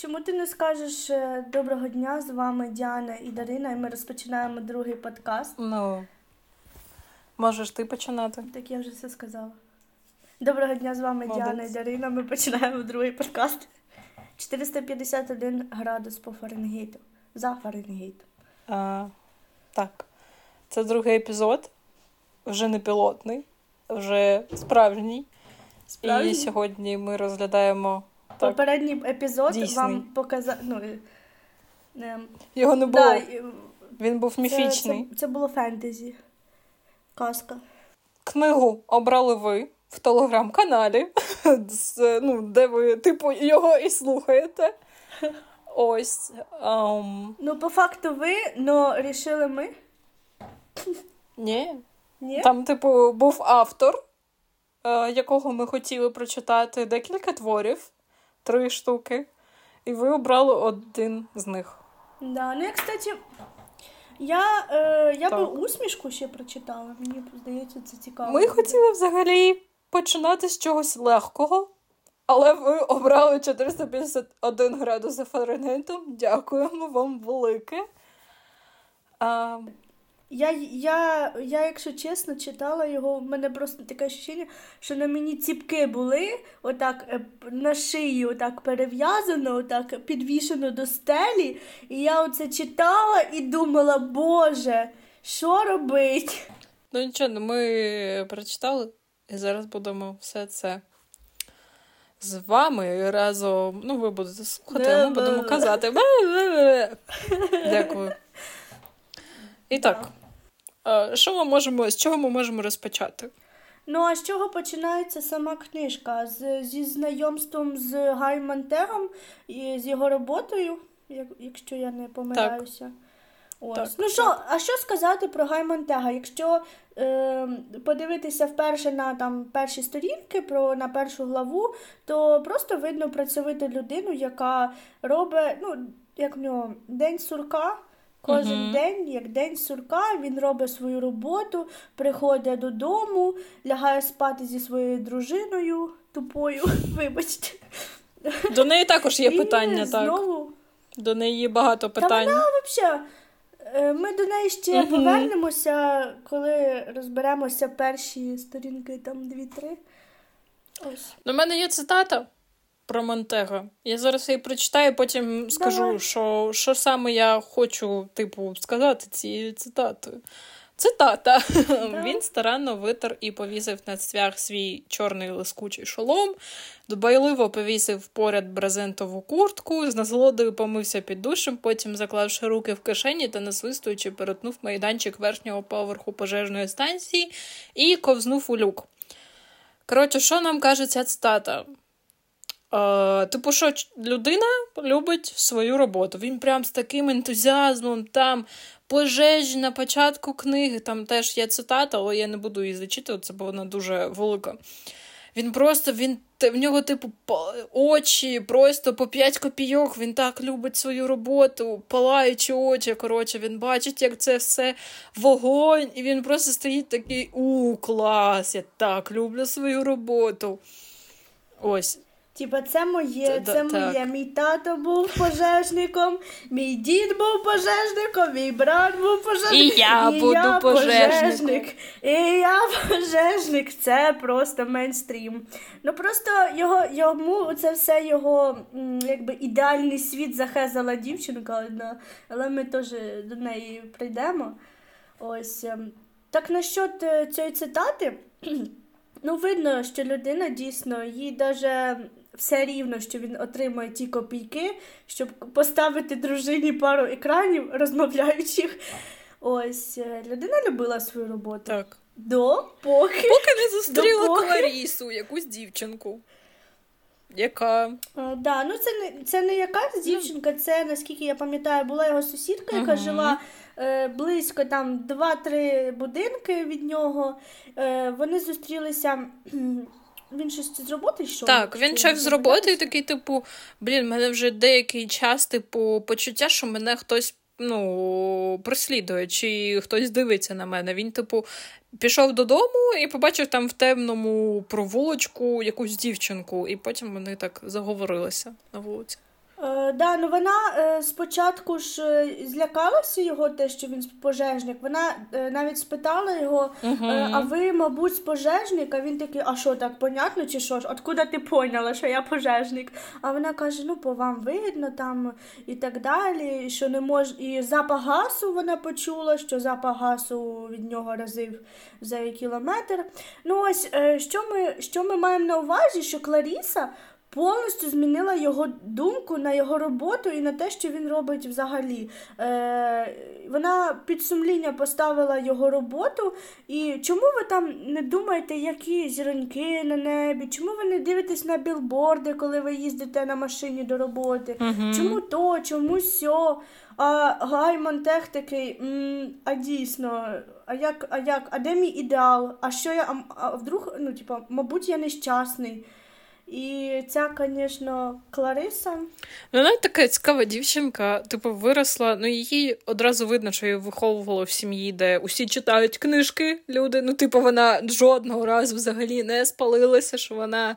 Чому ти не скажеш е, доброго дня? З вами Діана і Дарина, і ми розпочинаємо другий подкаст. Ну, можеш ти починати. Так я вже все сказала. Доброго дня, з вами Молодець. Діана і Дарина. Ми починаємо другий подкаст. 451 градус по Фаренгейту. За Фаренгейтом. А, так, це другий епізод, вже не пілотний, вже справжній. Справжній? І сьогодні ми розглядаємо. Так, Попередній епізод Дійсний. вам показав. Ну, е, е, його не було. да, Він був міфічний. це, це було фентезі. Казка. Книгу обрали ви в телеграм-каналі, ну, де ви, типу, його і слухаєте. Ось. ем, Ну, по факту ви, но рішили ми. ні, Ні? Там, типу, був автор, е, якого ми хотіли прочитати декілька творів, три штуки, і ви обрали один з них. Да, ну я, кстати, я, е, я би усмішку ще прочитала. Мені здається, це цікаво. Ми хотіли взагалі починати з чогось легкого, але ви обрали 451 градус за Фаренгейтом. Дякуємо вам велике. А, Я, я, я, якщо чесно, читала його, в мене просто таке ощущення, що на мені ціпки були, отак е, на шиї, отак перев'язано, отак підвішено до стелі. І я оце читала і думала, Боже, що робить? ну нічого, ну, ми прочитали, і зараз будемо все це. З вами разом, ну, ви будете слухати, а ми будемо казати. Дякую. І так, що ми можемо, з чого ми можемо розпочати? Ну, а з чого починається сама книжка? З, зі знайомством з Гай Тегом і з його роботою, якщо я не помиляюся. Ось. Так, ну що, а що сказати про Гай Тега? Якщо е, подивитися вперше на там перші сторінки, про на першу главу, то просто видно працьовиту людину, яка робить, ну, як в нього, день сурка. Кожен Мгм. день, як день сурка, він робить свою роботу, приходить додому, лягає спати зі своєю дружиною тупою, вибачте. До неї також є І питання, так. знову. До неї є багато питань. Вона Взагалі, е, ми до неї ще Мгм. повернемося, коли розберемося перші сторінки, там дві-три. Ось. У мене є цитата про Монтега. Я зараз її прочитаю, потім скажу, Давай. що, що саме я хочу, типу, сказати цією цитатою. Цитата. Він старанно витер і повісив на цвях свій чорний лискучий шолом, дбайливо повісив поряд брезентову куртку, з насолодою помився під душем, потім, заклавши руки в кишені та насвистуючи, перетнув майданчик верхнього поверху пожежної станції і ковзнув у люк. Коротше, що нам каже ця цитата? Е, типу, що людина любить свою роботу. Він прям з таким ентузіазмом, там пожежі на початку книги, там теж є цитата, але я не буду її зачитувати, це бо вона дуже велика. Він просто, він, в нього, типу, очі просто по 5 копійок, він так любить свою роботу, палаючі очі. Коротше, він бачить, як це все вогонь, і він просто стоїть такий: у, клас, я так люблю свою роботу. Ось. Типа, це моє, це моє. Мій тато був пожежником, мій дід був пожежником, мій брат був пожежником. І я буду пожежником. І я пожежник. Це просто мейнстрім. Ну просто його, йому це все його якби ідеальний світ захезала дівчинка одна, але ми теж до неї прийдемо. Ось. ем. Так насчет е, цієї цитати. Ну, видно, що людина дійсно їй даже все рівно, що він отримує ті копійки, щоб поставити дружині пару екранів розмовляючих. Ось е, людина любила свою роботу. Так. До поки. Поки не зустріла Допоки. Кларісу, якусь дівчинку. Яка. Е, Да, ну це не це не якась дівчинка, це наскільки я пам'ятаю, була його сусідка, яка Мгм. жила е, близько там 2-3 будинки від нього. Е, вони зустрілися. Він щось з роботи йшов. Так, він йшов з роботи і такий, типу, блін, в мене вже деякий час, типу, почуття, що мене хтось. Ну, прослідує, чи хтось дивиться на мене. Він, типу, пішов додому і побачив там в темному провулочку якусь дівчинку, і потім вони так заговорилися на вулиці. Е, да, ну Вона е, спочатку ж е, злякалася його, те, що він пожежник. Вона е, навіть спитала його, uh а ви, мабуть, пожежник? А він такий, а що так, понятно, чи що ж? Откуда ти поняла, що я пожежник? А вона каже: ну, по вам видно там і так далі. що не мож... І запах гасу вона почула, що запах гасу від нього разив за кілометр. Ну ось е, що ми, що ми маємо на увазі, що Кларіса повністю змінила його думку на його роботу і на те, що він робить взагалі. Е, Вона під сумління поставила його роботу. І чому ви там не думаєте, які зіроньки на небі? Чому ви не дивитесь на білборди, коли ви їздите на машині до роботи? Угу. Чому то, чому сьо? А Гаймон Тех такий, а дійсно, а як, а як, а де мій ідеал? А що я, а, а вдруг, ну, типа, мабуть, я нещасний. І ця, звісно, Клариса. Ну, вона така цікава дівчинка, типу, виросла. Ну, її одразу видно, що її виховувало в сім'ї, де усі читають книжки, люди. Ну, типу, вона жодного разу взагалі не спалилася, що вона.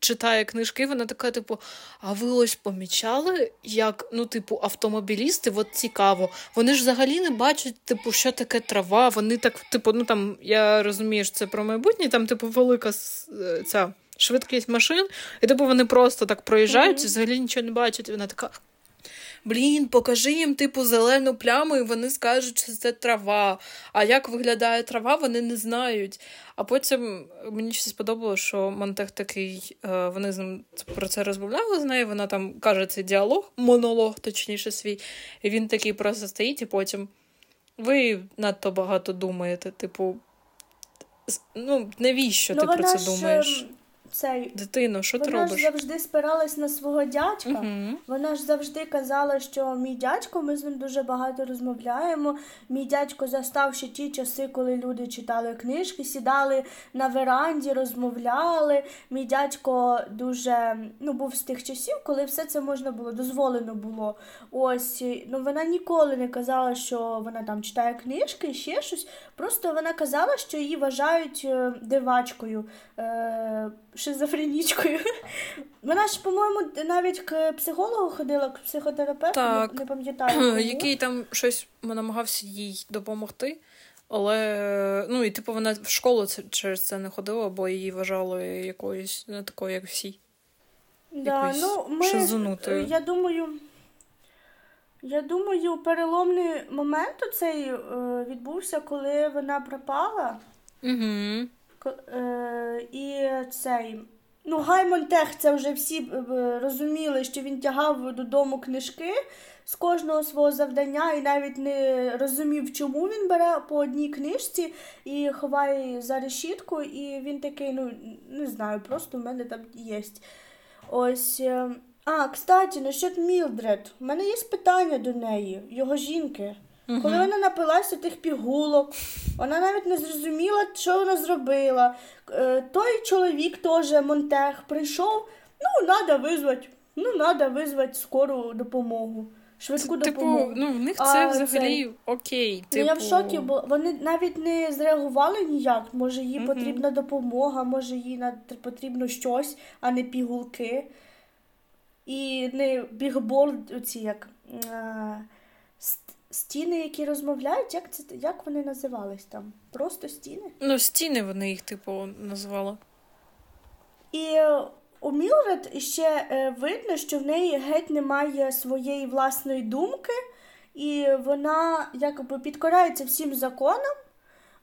Читає книжки, вона така, типу, а ви ось помічали, як, ну, типу, автомобілісти, от цікаво. Вони ж взагалі не бачать, типу, що таке трава. Вони так, типу, ну там, я розумію, що це про майбутнє, там, типу, велика е, ця швидкість машин, і типу вони просто так проїжджають, mm-hmm. взагалі нічого не бачать. І вона така. Блін, покажи їм, типу, зелену пляму, і вони скажуть, що це трава. А як виглядає трава, вони не знають. А потім мені ще сподобалося, що Монтех такий, е, вони з ним про це розмовляли з нею. Вона там каже цей діалог, монолог, точніше, свій. І він такий просто стоїть, і потім ви надто багато думаєте, типу, ну, навіщо ну, ти про це ж... думаєш? Цей дитино, що ти робиш? Вона ж завжди спиралась на свого дядька. uh Вона ж завжди казала, що мій дядько, ми з ним дуже багато розмовляємо. Мій дядько застав ще ті часи, коли люди читали книжки, сідали на веранді, розмовляли. Мій дядько дуже ну, був з тих часів, коли все це можна було, дозволено було. Ось ну вона ніколи не казала, що вона там читає книжки, ще щось. Просто вона казала, що її вважають е, дивачкою. Шизофренічкою. Вона ж, по-моєму, навіть к психологу ходила, к психотерапевту, так. не пам'ятаю. Який там щось намагався їй допомогти. Але ну і типу вона в школу через це не ходила, бо її вважали якоюсь не такою, як всі. Да, ну, ми, шизонутою. Я думаю, я думаю, переломний момент цей е, відбувся, коли вона пропала. Угу. Е, і цей. Ну, Гаймон це вже всі е, розуміли, що він тягав додому книжки з кожного свого завдання і навіть не розумів, чому він бере по одній книжці і ховає за решітку. І він такий, ну, не знаю, просто в мене там є. Ось. Е, а, кстати, насчет Мілдред. У мене є питання до неї, його жінки. Угу. Коли вона напилася тих пігулок, вона навіть не зрозуміла, що вона зробила. Е, той чоловік теж Монтех прийшов, ну, треба визвати, ну, треба визвати скору допомогу. Швидку типу, допомогу. Ну, в них це а, взагалі це... окей. Типу... Ну, я в типу. шокі, бо вони навіть не зреагували ніяк. Може, їй угу. потрібна допомога, може їй потрібно щось, а не пігулки. І не бігборд, оці як. А стіни, які розмовляють, як це як вони називались там? Просто стіни? Ну, стіни вони їх, типу, називали. І е, у Мілред ще е, видно, що в неї геть немає своєї власної думки, і вона якби підкорається всім законам.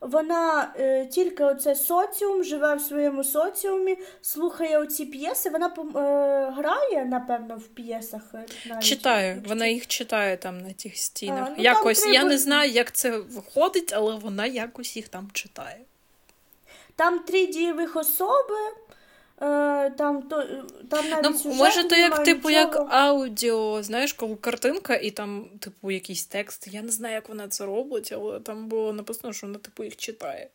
Вона е, тільки оце соціум, живе в своєму соціумі, слухає оці п'єси. Вона е, грає, напевно, в п'єсах. Е, навіть. Читає, вона їх читає там на тих стінах. А, ну, якось треба... я не знаю, як це виходить, але вона якось їх там читає. Там три дієвих особи. Е, там то там навіть ну, може, то як типу нічого. як аудіо, знаєш, коли картинка і там, типу, якийсь текст. Я не знаю, як вона це робить, але там було написано, що вона типу їх читає.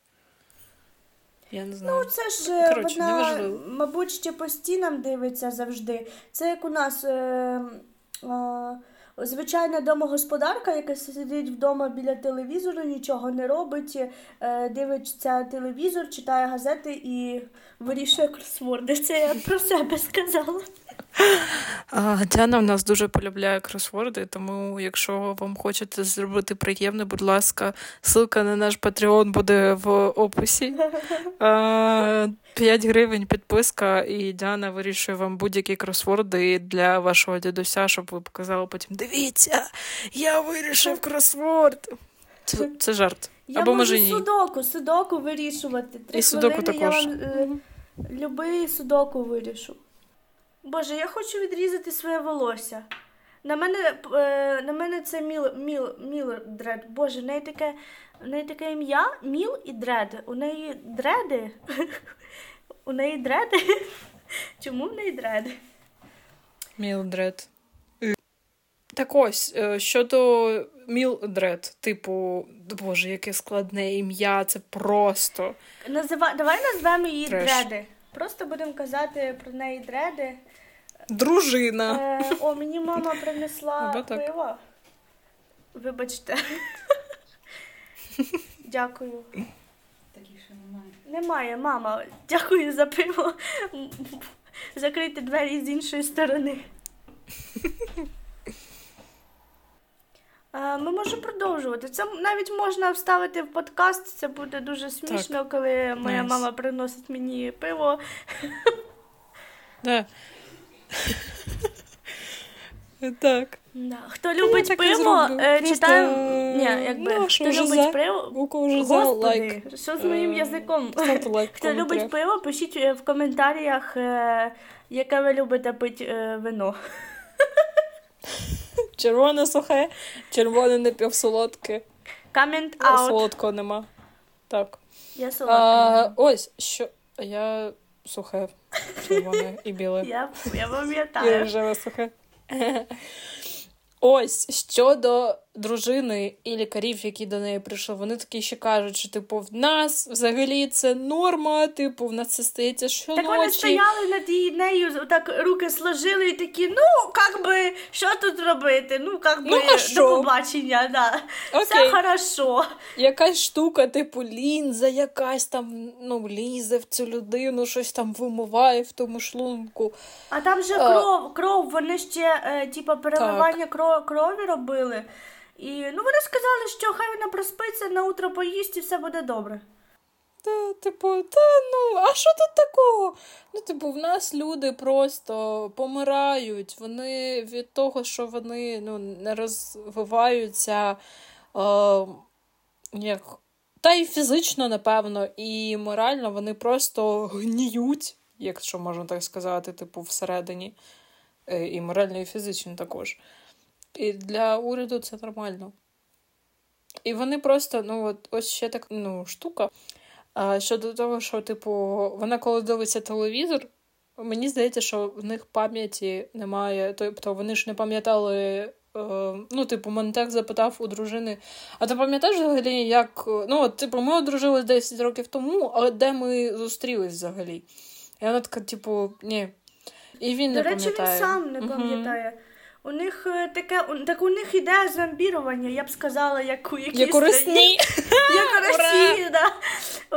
Я не знаю. Ну, це ж е, Коротше, вона, мабуть, ще по стінам дивиться завжди. Це як у нас. Е, е, Звичайна домогосподарка, яка сидить вдома біля телевізору, нічого не робить, е, дивиться телевізор, читає газети і вирішує кросворди. Це я про себе сказала. Діана в нас дуже полюбляє кросворди, тому якщо вам хочете зробити приємне, будь ласка, ссылка на наш Patreon буде в описі. 5 гривень підписка, і Діана вирішує вам будь-які кросворди для вашого дідуся, щоб ви показали потім: дивіться, я вирішив кросворд. Це, це жарт. Я Або можу може судоку, судоку вирішувати. Три І судоку хвилини я вам е, любий судоку вирішу. Боже, я хочу відрізати своє волосся. На мене, е, на мене це міл, міл, мілдред. Боже, в неї таке, в неї таке ім'я Міл і Дред. У неї дреди. У неї дреди. Чому в неї дреди? Мілдред. Так ось, е, щодо Мілдред, типу, боже, яке складне ім'я, це просто. Назива... Давай назвемо її Треш. дреди. Просто будемо казати про неї дреди. Дружина. Е, о, мені мама принесла пиво. Вибачте. Дякую. Таких ще немає. Немає, мама. Дякую за пиво. Закрийте двері з іншої сторони. Е, Ми можемо продовжувати. Це навіть можна вставити в подкаст. Це буде дуже смішно, коли моя Nice. мама приносить мені пиво. Да. Так. Да. Хто любить так пиво, зроблю. е, Просто, читаю. Ні, якби ну, хто любить за? пиво. У кого вже за лайк. що з моїм Е, язиком? Лайк Хто любить пиво, пишіть е, в коментарях, яке ви любите пити вино. Червоне сухе, червоне напівсолодке. Comment out. солодкого нема. Так. Я А, солодка. ось, що. Я сухе, червоне і біле. Я, я І пам'ятаю. рожеве сухе. Ось щодо дружини і лікарів, які до неї прийшли, вони такі ще кажуть, що типу в нас взагалі це норма, типу, в нас це стається щоночі. Так вони стояли над її нею, так руки сложили і такі, ну, как би, що тут робити? Ну, как би, Ну, до побачення, да. Все хорошо. Якась штука, типу лінза, якась там ну, лізе в цю людину, щось там вимиває в тому шлунку. А там же А. кров, кров, вони ще, е, типа, переливання кро- крові робили. І ну вони сказали, що хай вона проспиться, на утро поїсть і все буде добре. Та, типу, та ну, а що тут такого? Ну, типу, в нас люди просто помирають. Вони від того, що вони ну, не розвиваються е, як. Та й фізично, напевно, і морально вони просто гніють, якщо можна так сказати, типу, всередині. Е, І морально, і фізично також. І для уряду це нормально. І вони просто, ну, от ось ще так, ну, штука. А щодо того, що, типу, вона коли дивиться телевізор, мені здається, що в них пам'яті немає. Тобто вони ж не пам'ятали. е, Ну, типу, мене так запитав у дружини. А ти пам'ятаєш взагалі, як. Ну, от, типу, ми одружились 10 років тому, але де ми зустрілись взагалі? І вона така, типу, ні. І він До не речі, пам'ятає. він сам не пам'ятає. У них е, таке, так у них іде зомбірування, я б сказала, як у якійсь Як у. Росні. Як у Росії, да.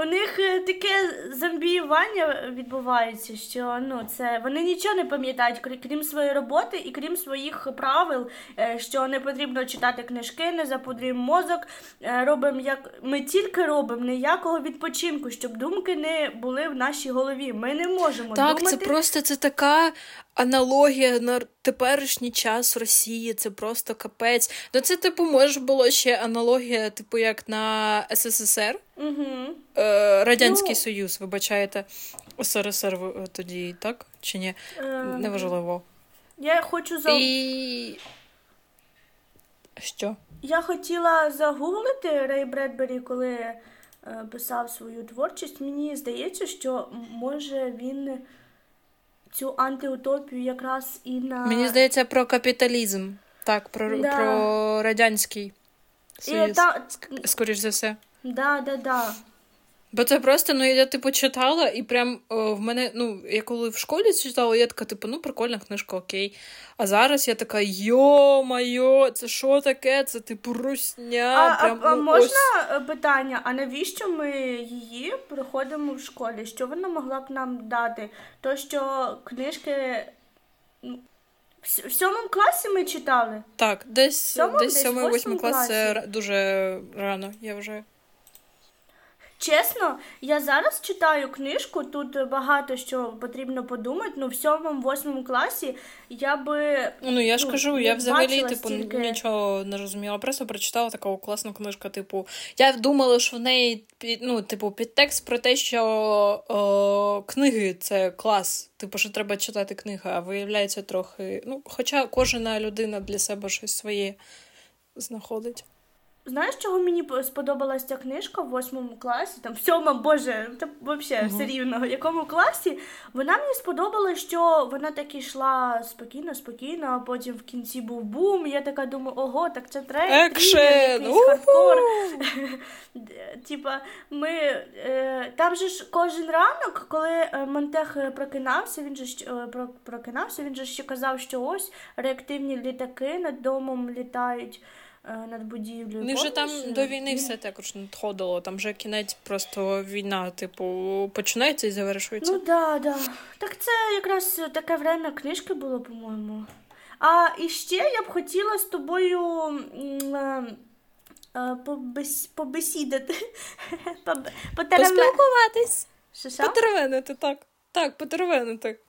У них е, таке зомбіювання відбувається, що ну це вони нічого не пам'ятають, крім своєї роботи і крім своїх правил, е, що не потрібно читати книжки, не запудрюємо мозок. Робимо як ми тільки робимо ніякого відпочинку, щоб думки не були в нашій голові. Ми не можемо Так, думати. це просто це така аналогія на теперішній час Росії. Це просто капець. Ну це, типу, може було ще аналогія, типу, як на СССР, Угу. е, Радянський Ну. Союз, вибачаєте, СРСР тоді, так? Чи ні? Е, Неважливо. Я хочу за І. Що? Я хотіла загуглити Рей Бредбері, коли е, писав свою творчість. Мені здається, що може він цю антиутопію якраз і на Мені здається про капіталізм. Так, про, Да. про Радянський Союз. та- Скоріш за все. Да, да, да. Бо це просто, ну я типу читала, і прям о, в мене, ну, я коли в школі читала, я така, типу, ну, прикольна книжка, окей. А зараз я така, йо-майо, це що таке? Це типу русня. А, а, прям, а ну, можна ось. питання? А навіщо ми її проходимо в школі? Що вона могла б нам дати? То, що книжки В сьомому класі ми читали. Так, десь Сьомому, десь десь сьомий, восьмий восьмому клас це дуже рано, я вже. Чесно, я зараз читаю книжку, тут багато що потрібно подумати. Ну, в сьомому, восьмому класі я би. Ну, я ж Ну, кажу, я взагалі, типу, стільки- нічого не розуміла. Просто прочитала таку класну книжку, типу. Я думала, що в неї ну, типу, підтекст про те, що о, книги це клас. Типу, що треба читати книги, а виявляється трохи. Ну, хоча кожна людина для себе щось своє знаходить. Знаєш, чого мені сподобалася ця книжка в восьмому класі, там в сьомому, боже, та взагалі все рівно, в якому класі. Вона мені сподобалась, що вона так йшла спокійно, спокійно, а потім в кінці був бум. І я така думаю, ого, так це Екшен! якийсь хардкор. Типа, ми е, там же ж кожен ранок, коли е, Монтех е, прокинався, він же е, прокинався, він же ще казав, що ось реактивні літаки над домом літають. Е, Над будівлею. У них же там до війни все також надходило. Там же кінець просто війна, типу, починається і завершується. Ну да, да. Так це якраз таке время книжки було, по-моєму. А і ще я б хотіла з тобою е, е, побес... побесідати. Поспілкуватись. Потеревенити, так. Так, потеревенити.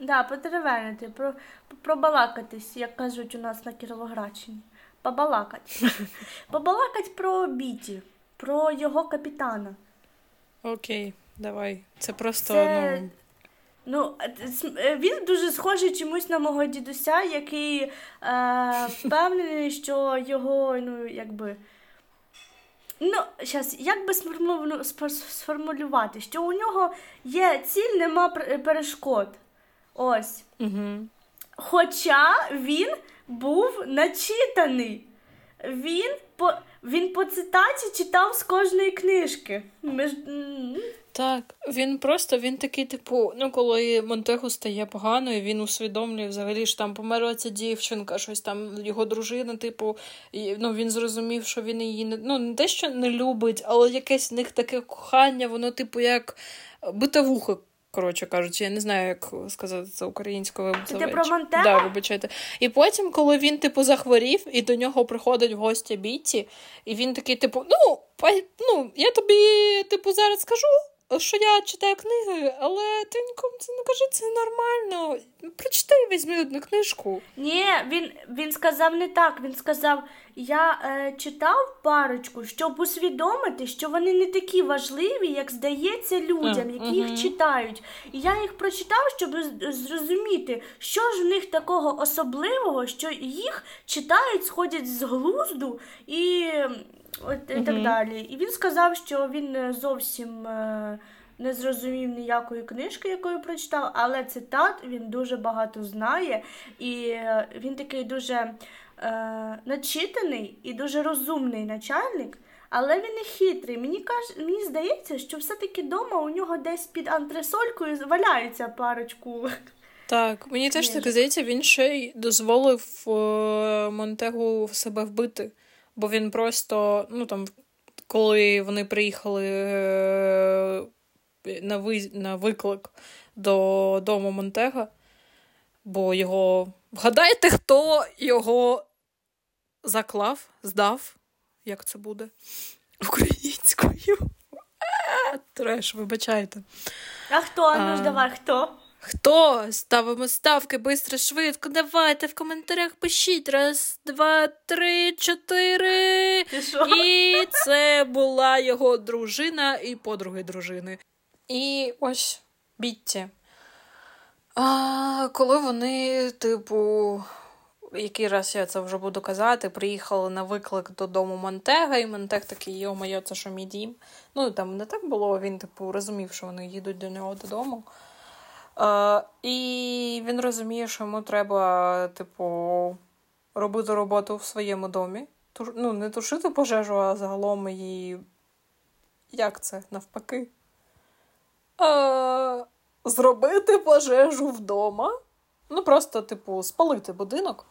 Да, потеревенити, про, пробалакатись, як кажуть у нас на Кіровоградщині. Побалакать. Побалакать про Біті, про його капітана. Окей, давай. Це просто, Це- ну. Ну, е, е, він дуже схожий чомусь на мого дідуся, який е, впевнений, що його, ну, якби. Ну, зараз, як би сформулювати, що у нього є ціль, нема перешкод. Ось. Угу. Хоча він був начитаний. Він по, він по цитаті читав з кожної книжки. Ми Так, він просто він такий, типу, ну, коли Монтегу стає поганою, він усвідомлює взагалі що там померла ця дівчинка, щось там його дружина, типу, і, ну він зрозумів, що він її не ну не те, що не любить, але якесь в них таке кохання, воно, типу, як битовуха. Коротше кажучи, я не знаю, як сказати це українською. Це ти про Монтега? Да, вибачайте. І потім, коли він, типу, захворів, і до нього приходить в гості бійці, і він такий, типу, ну, ну, я тобі, типу, зараз скажу, що я читаю книги, але ти нікому це не кажи, це нормально. Прочитай, візьми одну книжку. Ні, він, він сказав не так. Він сказав: я е, читав парочку, щоб усвідомити, що вони не такі важливі, як здається людям, А, які мгм. їх читають. І я їх прочитав, щоб зрозуміти, що ж в них такого особливого, що їх читають, сходять з глузду і, от, і так далі. І він сказав, що він е, зовсім. е, не зрозумів ніякої книжки, якою прочитав, але цитат він дуже багато знає, і е, він такий дуже е, начитаний і дуже розумний начальник. Але він не хитрий. Мені каже, мені здається, що все-таки вдома у нього десь під антресолькою валяється парочку. Так, мені теж так здається, він ще й дозволив Монтегу себе вбити. Бо він просто, ну там, коли вони приїхали е, на, ви, на виклик до дому Монтега, бо його. Вгадайте, хто його заклав, здав? Як це буде? Українською. А, Треш, вибачайте. А хто? Ну ж давай, хто? Хто? Ставимо ставки бистро, швидко. Давайте в коментарях пишіть. Раз, два, три, чотири. І це була його дружина і подруги дружини. І ось Бітті. А, коли вони, типу, який раз я це вже буду казати, приїхали на виклик додому Монтега, і Монтег такий, йо моє, це що мій дім. Ну, там не так було, він, типу, розумів, що вони їдуть до нього додому. Е, і він розуміє, що йому треба, типу, робити роботу в своєму домі. Туш... Ну, не тушити пожежу, а загалом її. Як це навпаки? Е, зробити пожежу вдома. Ну, просто, типу, спалити будинок.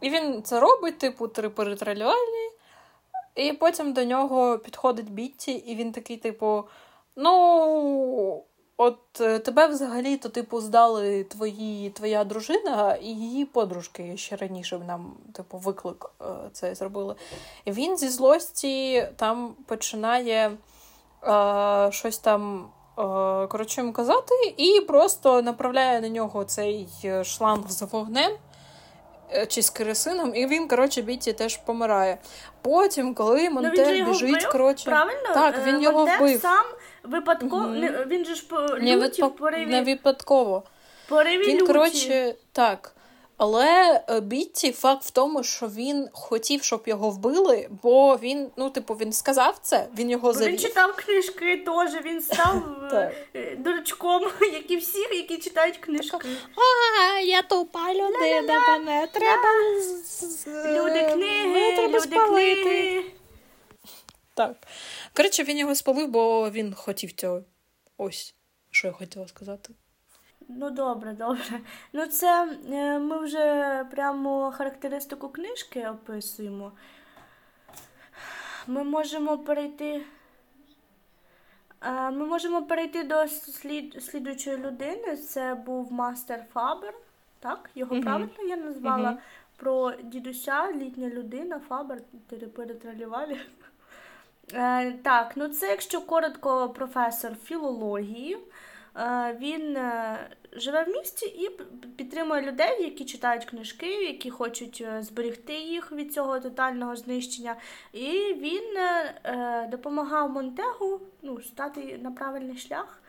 І він це робить, типу, триперитралювальні. І потім до нього підходить Бітті, і він такий, типу, ну, от е, тебе взагалі-то, типу, здали твої, твоя дружина і її подружки ще раніше нам, типу, виклик е, це зробили. І він зі злості там починає е, щось там. е, Коротше, йому казати, і просто направляє на нього цей е, шланг з вогнем чи з керосином, і він, коротше, Бітті теж помирає. Потім, коли Ну, Монтер біжить, вбив, коротше. Правильно? Так, він його Монтер вбив. сам випадково. Мгм. не- Він же ж по Не, люті, в випадково, пориві, не випадково. пориві Він, коротше, так. Але е, Бітті факт в тому, що він хотів, щоб його вбили, бо він, ну, типу, він сказав це, він його Бо Він читав книжки теж, він став Так. е, дурачком, як і всі, які читають книжки. А, я тупа людина, мене треба. Люди Е, книги, люди книги. Так. Коротше, він його спалив, бо він хотів цього. Ось, що я хотіла сказати. Ну добре, добре. Ну це е, ми вже прямо характеристику книжки описуємо. Ми можемо перейти. е, Ми можемо перейти до слід, слідуючої людини. Це був мастер Фабер. Так, його Мгм. правильно я назвала Мгм. про дідуся, літня людина, Фабер, перетралювалі. Е, так, ну це якщо коротко, професор філології. Е, Він е, живе в місті і підтримує людей, які читають книжки, які хочуть зберегти їх від цього тотального знищення. І він допомагав Монтегу ну, стати на правильний шлях,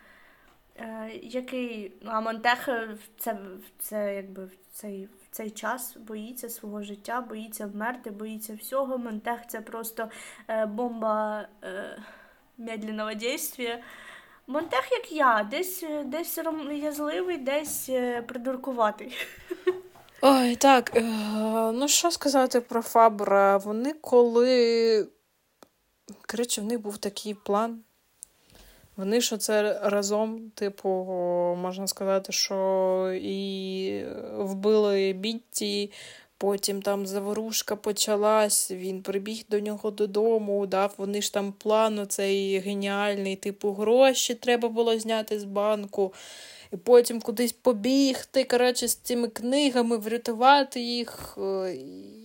який ну, а Монтег е, це, це якби цей, цей час боїться свого життя, боїться вмерти, боїться всього. Монтег це просто е, бомба е, медленного дійства. Монтех, як я, десь, е, десь язливий, десь е, придуркуватий. Ой, так. Е, ну що сказати про Фабра? Вони коли. Коротше, в них був такий план. Вони що це разом, типу, можна сказати, що і вбили Бітті, потім там заворушка почалась, він прибіг до нього додому, дав вони ж там план цей геніальний, типу, гроші треба було зняти з банку. І потім кудись побігти, коротше, з цими книгами, врятувати їх. е,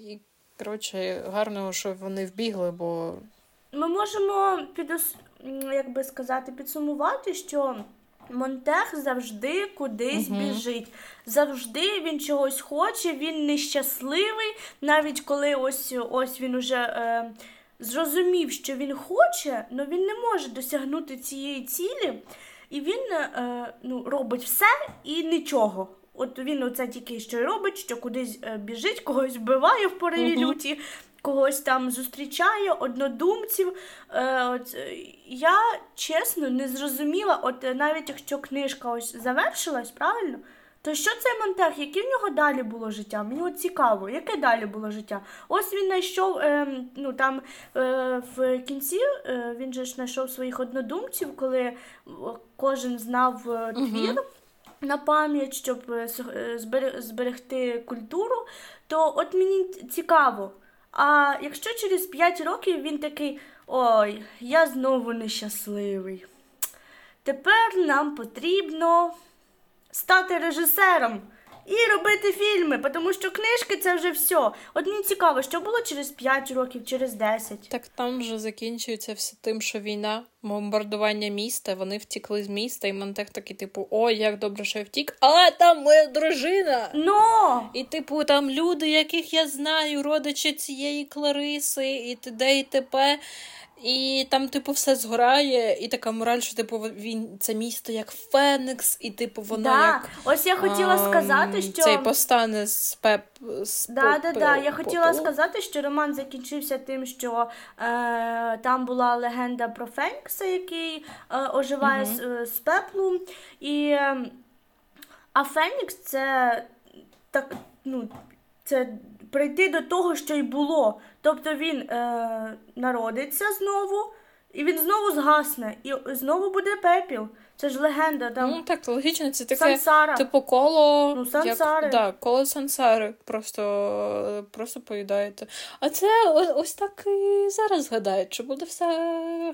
І, коротше, гарно, що вони вбігли, бо Ми можемо підос... як би сказати, підсумувати, що Монтех завжди кудись Мгм. біжить. Завжди він чогось хоче, він нещасливий, навіть коли ось, ось він уже е, зрозумів, що він хоче, але він не може досягнути цієї цілі, і він е, ну, робить все і нічого. От він оце тільки що робить, що кудись е, біжить, когось вбиває в пориві Мгм. люті, когось там зустрічає, однодумців. Е, от, е, я чесно не зрозуміла, от е, навіть якщо книжка ось завершилась, правильно? То що цей Монтех, яке в нього далі було життя? Мені от цікаво, яке далі було життя? Ось він знайшов, е, ну там е, в кінці е, він же ж знайшов своїх однодумців, коли е, кожен знав твір на пам'ять, щоб зберегти культуру, то от мені цікаво. А якщо через 5 років він такий: ой, я знову нещасливий. Тепер нам потрібно стати режисером і робити фільми, тому що книжки це вже все. От мені цікаво, що було через 5 років, через 10. Так там вже закінчується все тим, що війна, бомбардування міста, вони втікли з міста, і Монтех такий, типу, ой, як добре, що я втік, але там моя дружина. Но! І, типу, там люди, яких я знаю, родичі цієї Клариси, і т.д. і т.п. І там, типу, все згорає, і така мораль, що типу він це місто як Феникс, і типу воно да. як Ось я хотіла ам, сказати, що. цей постане з пеп з Да, да, поп- да. Я хотіла попелу. сказати, що роман закінчився тим, що е, там була легенда про Фенікса, який е, оживає з, е, з пеплу. І, е, а Фенікс це так, ну, це прийти до того, що й було. Тобто він е, народиться знову, і він знову згасне, і знову буде пепіл. Це ж легенда, там. Ну так, логічно, це таке. Сансара. Типу коло. Ну, сансари. Як, да, коло сансари. Просто, просто поїдаєте. А це ось так і зараз гадають, чи буде все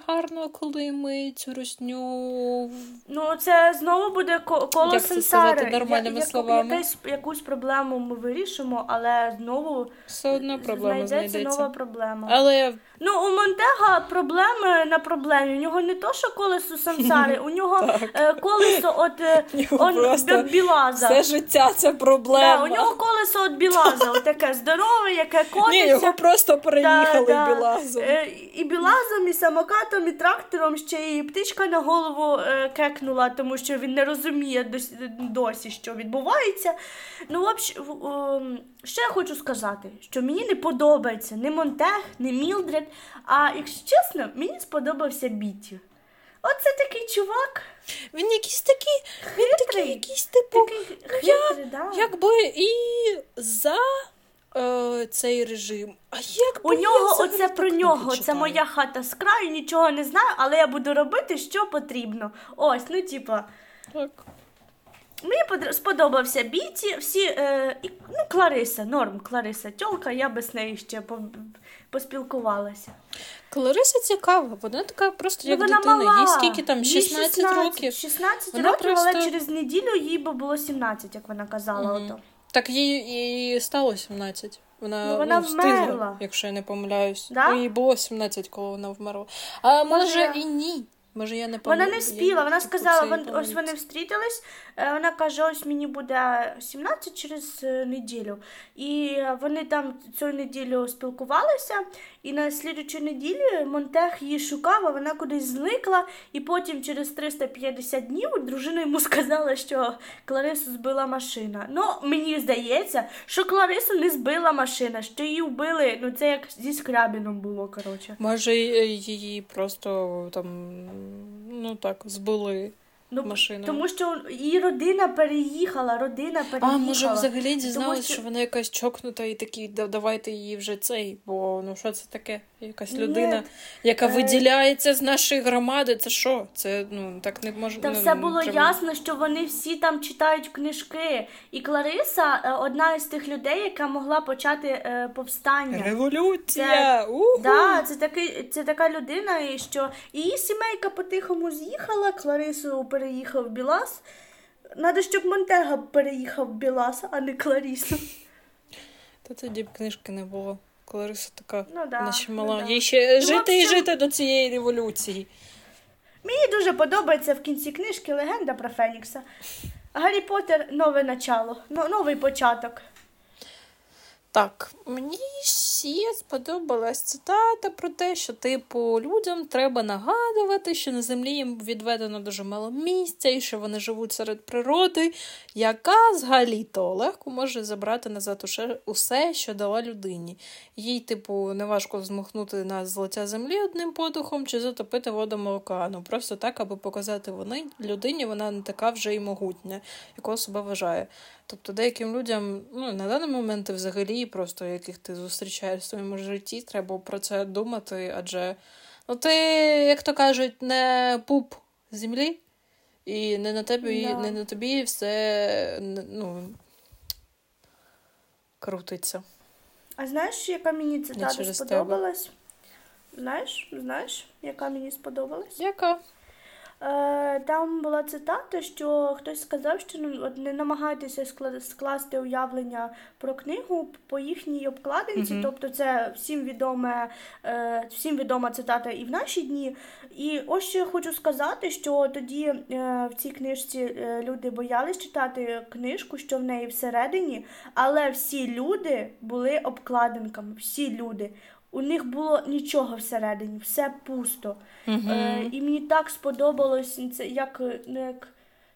гарно, коли ми цю русню. Ну, це знову буде ко- коло Як це сансари. сказати нормальними Я- словами? Якась, якусь проблему ми вирішимо, але знову Все одно проблема знайдеться знайдеться. нова проблема. Але Ну, у Монтега проблеми на проблемі. У нього не то, що колесо сансари, у нього колесо от, е, он, просто від білаза. все життя це Да, проблема. у нього колесо від білаза, от таке здорове, яке котиться. Ні, його просто переїхали Да, да. білазом. Е, І білазом, і самокатом, і трактором ще і птичка на голову е, кекнула, тому що він не розуміє досі, що відбувається. Ну, в общ- ем, що я хочу сказати, що мені не подобається ні Монтег, ні Мілдред, а якщо чесно, мені сподобався Біті. Оце такий чувак, Він якийсь такий, він такий якийсь типу. такий я- да. Якби і за е, цей режим. А як У нього оце про нього. Це моя хата з краю, нічого не знаю, але я буду робити, що потрібно. Ось, ну типа. Так. Мені сподобався Біті, всі, е, і, ну, Клариса, норм, Клариса, тьолка, я би з нею ще по, поспілкувалася. Клариса цікава, вона така просто як ну, вона дитина. мала. Їй скільки там? Їй 16, років. 16 Вона років, просто- але через неділю їй би було 17, як вона казала. Мгм. Ото. Так їй, їй стало 17. Вона, Ну, вона встигла, вмерла. якщо я не помиляюсь. Да? Ну, їй було 17, коли вона вмерла. А може, Може, і ні. Може, я не Вона не вспіла, вона сказала, вон, вон, ось вони встрітились. е, Вона каже, ось мені буде 17 через е, неділю. І е, вони там цю неділю спілкувалися, і на слідучу неділю Монтех її шукав, а вона кудись зникла. І потім через 350 днів дружина йому сказала, що Кларису збила машина. Ну, мені здається, що Кларису не збила машина, що її вбили. Ну, це як зі Скрябіном було, коротше. Може, її просто там, ну так, збили. Ну, машину. Тому що її родина переїхала, родина переїхала. А, може, взагалі дізналась, що- що... вона якась чокнута і такі, давайте її вже цей, бо ну що це таке? Якась людина, яка е, виділяється з нашої громади. Це що? Це ну так не може. Та ну, все було треба- ясно, що вони всі там читають книжки. І Клариса е, одна із тих людей, яка могла почати е, повстання. Революція! Уху! Да, це такий, це така людина, і що її сімейка по-тихому з'їхала, Кларису переїхав в Білас. Надо, щоб Монтега переїхав в Білас, а не Кларісу. Та тоді б книжки не було. Клариса така, Ну да, наче мала. ну да. Їй ще Ну, жити і в жити до цієї революції. Мені дуже подобається в кінці книжки легенда про Фенікса. Гаррі Поттер нове начало, ну, новий початок. Так, мені ще сподобалась цитата про те, що, типу, людям треба нагадувати, що на землі їм відведено дуже мало місця, і що вони живуть серед природи, яка взагалі-то легко може забрати назад усе, що дала людині. Їй, типу, неважко змахнути нас з лиця землі одним подухом чи затопити водами океану. Просто так, аби показати вони людині, вона не така вже й могутня, якого себе вважає. Тобто деяким людям, ну на даний момент і взагалі, просто яких ти зустрічаєш в своєму житті, треба про це думати, адже ну ти, як то кажуть, не пуп землі, і не на тобі, Да. не на тобі все ну, крутиться. А знаєш, яка мені цитата сподобалась? Знаєш, знаєш, яка мені сподобалась? Яка? Е, там була цитата, що хтось сказав, що ну, не намагайтеся скласти уявлення про книгу по їхній обкладинці. Мгм. Тобто, це всім відоме, е, всім відома цитата і в наші дні. І ось що я хочу сказати, що тоді е, в цій книжці люди боялись читати книжку, що в неї всередині, але всі люди були обкладинками, всі люди. У них було нічого всередині, все пусто. Угу. Е, і мені так сподобалось це як, е, ну, як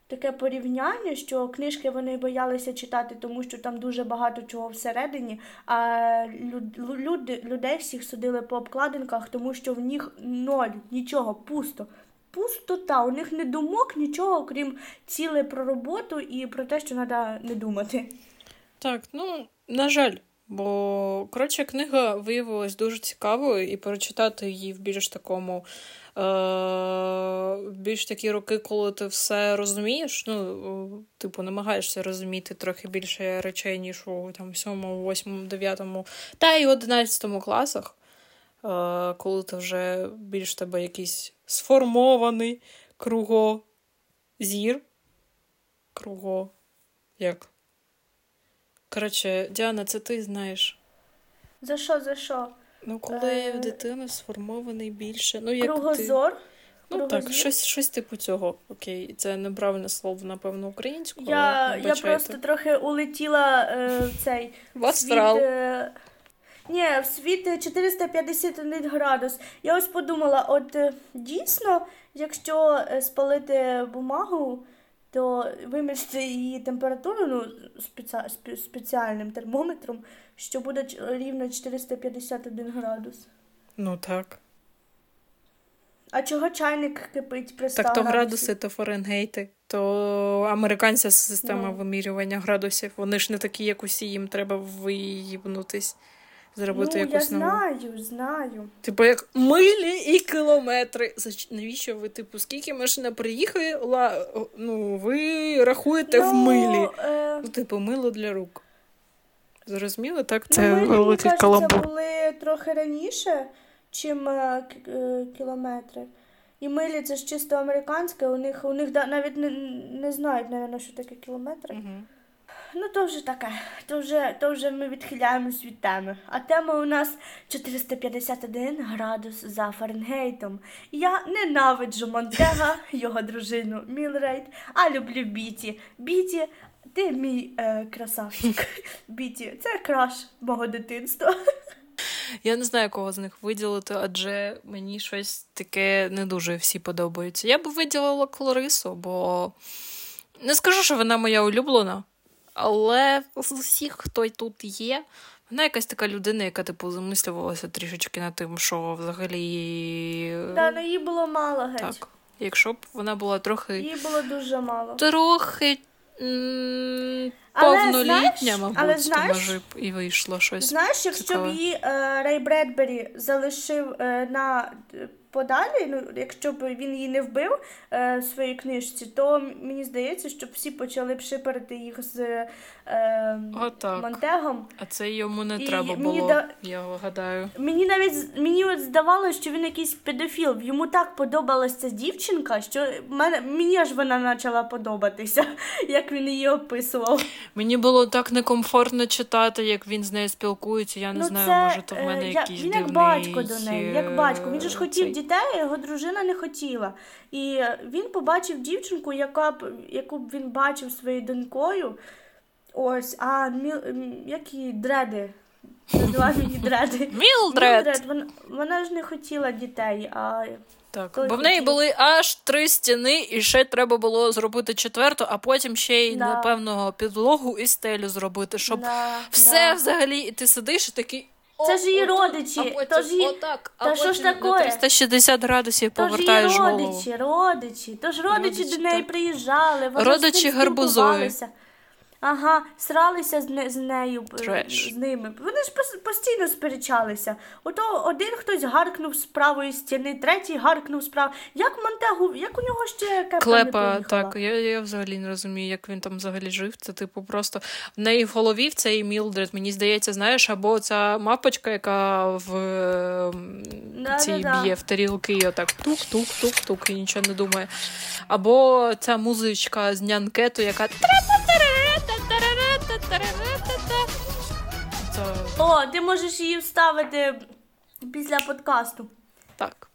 таке порівняння, що книжки вони боялися читати, тому що там дуже багато чого всередині, а люд, люди, людей всіх судили по обкладинках, тому що в них ноль, нічого, пусто. Пустота, у них не думок, нічого, крім цілей про роботу і про те, що треба не думати. Так, ну, на жаль, Бо, коротше, книга виявилась дуже цікавою, і прочитати її в більш такому. Е, більш такі роки, коли ти все розумієш, ну, типу, намагаєшся розуміти трохи більше речей, ніж у там, 7, 8, 9 та й 11 класах, е, коли ти вже більш тебе якийсь сформований кругозір. Круго. Як? Коротше, Діана, це ти знаєш. За що, за що? Ну, коли Е, в дитини сформований більше. Ну, як Кругозор? Ти... Ну Кругозір? так, щось, щось типу цього. Окей, це неправильне слово, напевно, українською. Я, але я просто трохи улетіла е, в цей В астрал. світ. Е, ні, в світ 451 градус. Я ось подумала, от е, дійсно, якщо е, спалити бумагу, то вимірити її температуру ну, спеці... спеціальним термометром, що буде рівно 451 градус. Ну так. А чого чайник кипить при 100 Так, то градусів? градуси, то Фаренгейти, то американська система Ну. вимірювання градусів. Вони ж не такі, як усі, їм треба виїбнутись, зробити ну, я нову. знаю, знаю. Типу, як милі і кілометри. Навіщо ви, типу, скільки машина приїхала, ну, ви рахуєте в милі. Е, Ну, типу, мило для рук. Зрозуміло, так? Ну, Це милі, великий кажеться, каламбур. були трохи раніше, чим е, е, кілометри. І милі це ж чисто американське, у них, у них навіть не, не знають, напевно, що таке кілометри. Мгм. Ну, то вже таке, то вже, то вже ми відхиляємось від теми. А тема у нас 451 градус за Фаренгейтом. Я ненавиджу Монтега, його дружину Мілдред, а люблю Біті. Біті, ти мій е, красавчик. Біті, це crush мого дитинства. Я не знаю, кого з них виділити, адже мені щось таке не дуже всі подобаються. Я б виділила Кларису, бо не скажу, що вона моя улюблена, але з усіх, хто тут є, вона якась така людина, яка типу замислювалася трішечки над тим, що взагалі. Та ну її було мало геть. Так. Якщо б вона була трохи Її було дуже мало. трохи м, повнолітня, мабуть, але то знаєш- може і вийшло щось. Знаєш, якщо цікаве. б її е, Рей Бредбері залишив е, на е, подалі, ну якщо б він її не вбив е, в своїй книжці, то мені здається, що всі почали б шиперити їх з е, Отак. Монтегом. А це йому не І треба мені було, да- я гадаю. Мені навіть мені от здавалося, що він якийсь педофіл. Йому так подобалася ця дівчинка, що мене мені аж вона почала подобатися, як він її описував. Мені було так некомфортно читати, як він з нею спілкується. Я не ну, знаю, це, може, то в е, мене я- якийсь Він дивний... як батько до неї, як батько. Він же ж е, хотів цей- дітей, а його дружина не хотіла. І е, він побачив дівчинку, яка б, яку б він бачив своєю донькою. Ось, а мі... її дреди. Називаємо її. Мілдред! Вона, вона ж не хотіла дітей, а Так, Коли бо в неї були аж три стіни, і ще треба було зробити четверту, а потім ще й, Да. напевно, підлогу і стелю зробити, щоб Да, все да. взагалі, і ти сидиш і такий. Це ж її родичі, а потім то ж її- отак, а Та що ж потім такое? 360 градусів її повертаєш голову. родичі, родичі. Тож родичі, Родичі, до неї так. приїжджали, вони Родичі гарбузові. Ага, сралися з, не, з нею Треш. з ними. Вони ж постійно сперечалися. Ото один хтось гаркнув з правої стіни, третій гаркнув з правої. Як Монтегу, як у нього ще кепка не Клепа, поїхала? так, я, я взагалі не розумію, як він там взагалі жив. Це, типу, просто в неї в голові в цей Мілдред, мені здається, знаєш, або ця мапочка, яка в ем, цій Да-да-да. б'є в тарілки, і отак тук-тук-тук-тук, і нічого не думає. Або ця музичка з нянкету, яка. О, ти можеш її вставити після подкасту. Так.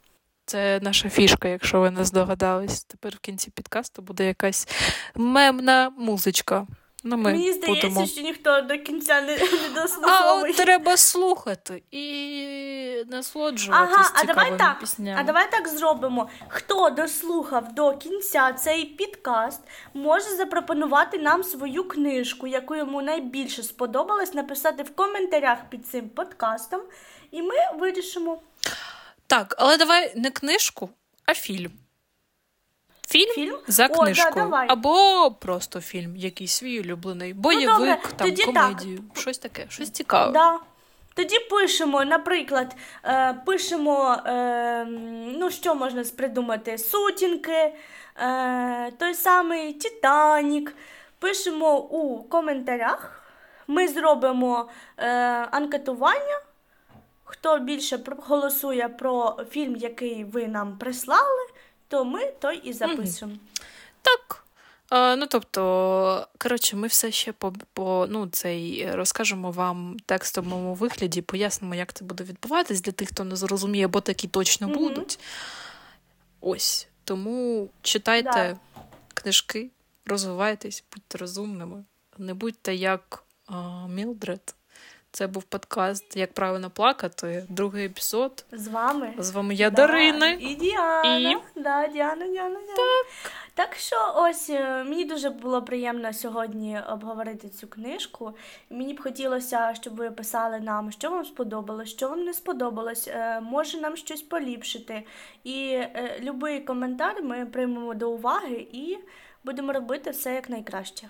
Це наша фішка, якщо ви не здогадались. Тепер в кінці підкасту буде якась мемна музичка. Ну, ми Мені здається, будемо. що ніхто до кінця не, не А дослуховує. от треба слухати і насолоджуватись Ага, а давай так. піснями. А давай так зробимо. Хто дослухав до кінця цей підкаст, може запропонувати нам свою книжку, яку йому найбільше сподобалось, написати в коментарях під цим подкастом, і ми вирішимо. Так, але давай не книжку, а фільм. Фільм, Фільм? за О, да, давай. або просто фільм, якийсь свій улюблений, бойовик, добре, там, тоді так. щось таке, щось цікаве. Да. Тоді пишемо, наприклад, е, пишемо, е, ну що можна придумати? Сутінки, е, той самий Титанік. Пишемо у коментарях. Ми зробимо е, анкетування. Хто більше голосує про фільм, який ви нам прислали, то ми той і запишемо. Так. Ну, тобто, коротше, ми все ще по, по ну, цей, розкажемо вам текстовому вигляді, пояснимо, як це буде відбуватись для тих, хто не зрозуміє, бо такі точно будуть. Ось. Тому читайте книжки, розвивайтесь, будьте розумними. Не будьте як Мілдред. Це був подкаст Як правильно плакати, другий епізод. З вами. З вами я, Да, Дарина. І Діана. І? Да, Діана, Діана, Діана. Так. так що ось е, мені дуже було приємно сьогодні обговорити цю книжку. Мені б хотілося, щоб ви писали нам, що вам сподобалось, що вам не сподобалось, е, може нам щось поліпшити. І е, будь-який коментар ми приймемо до уваги і будемо робити все як найкраще.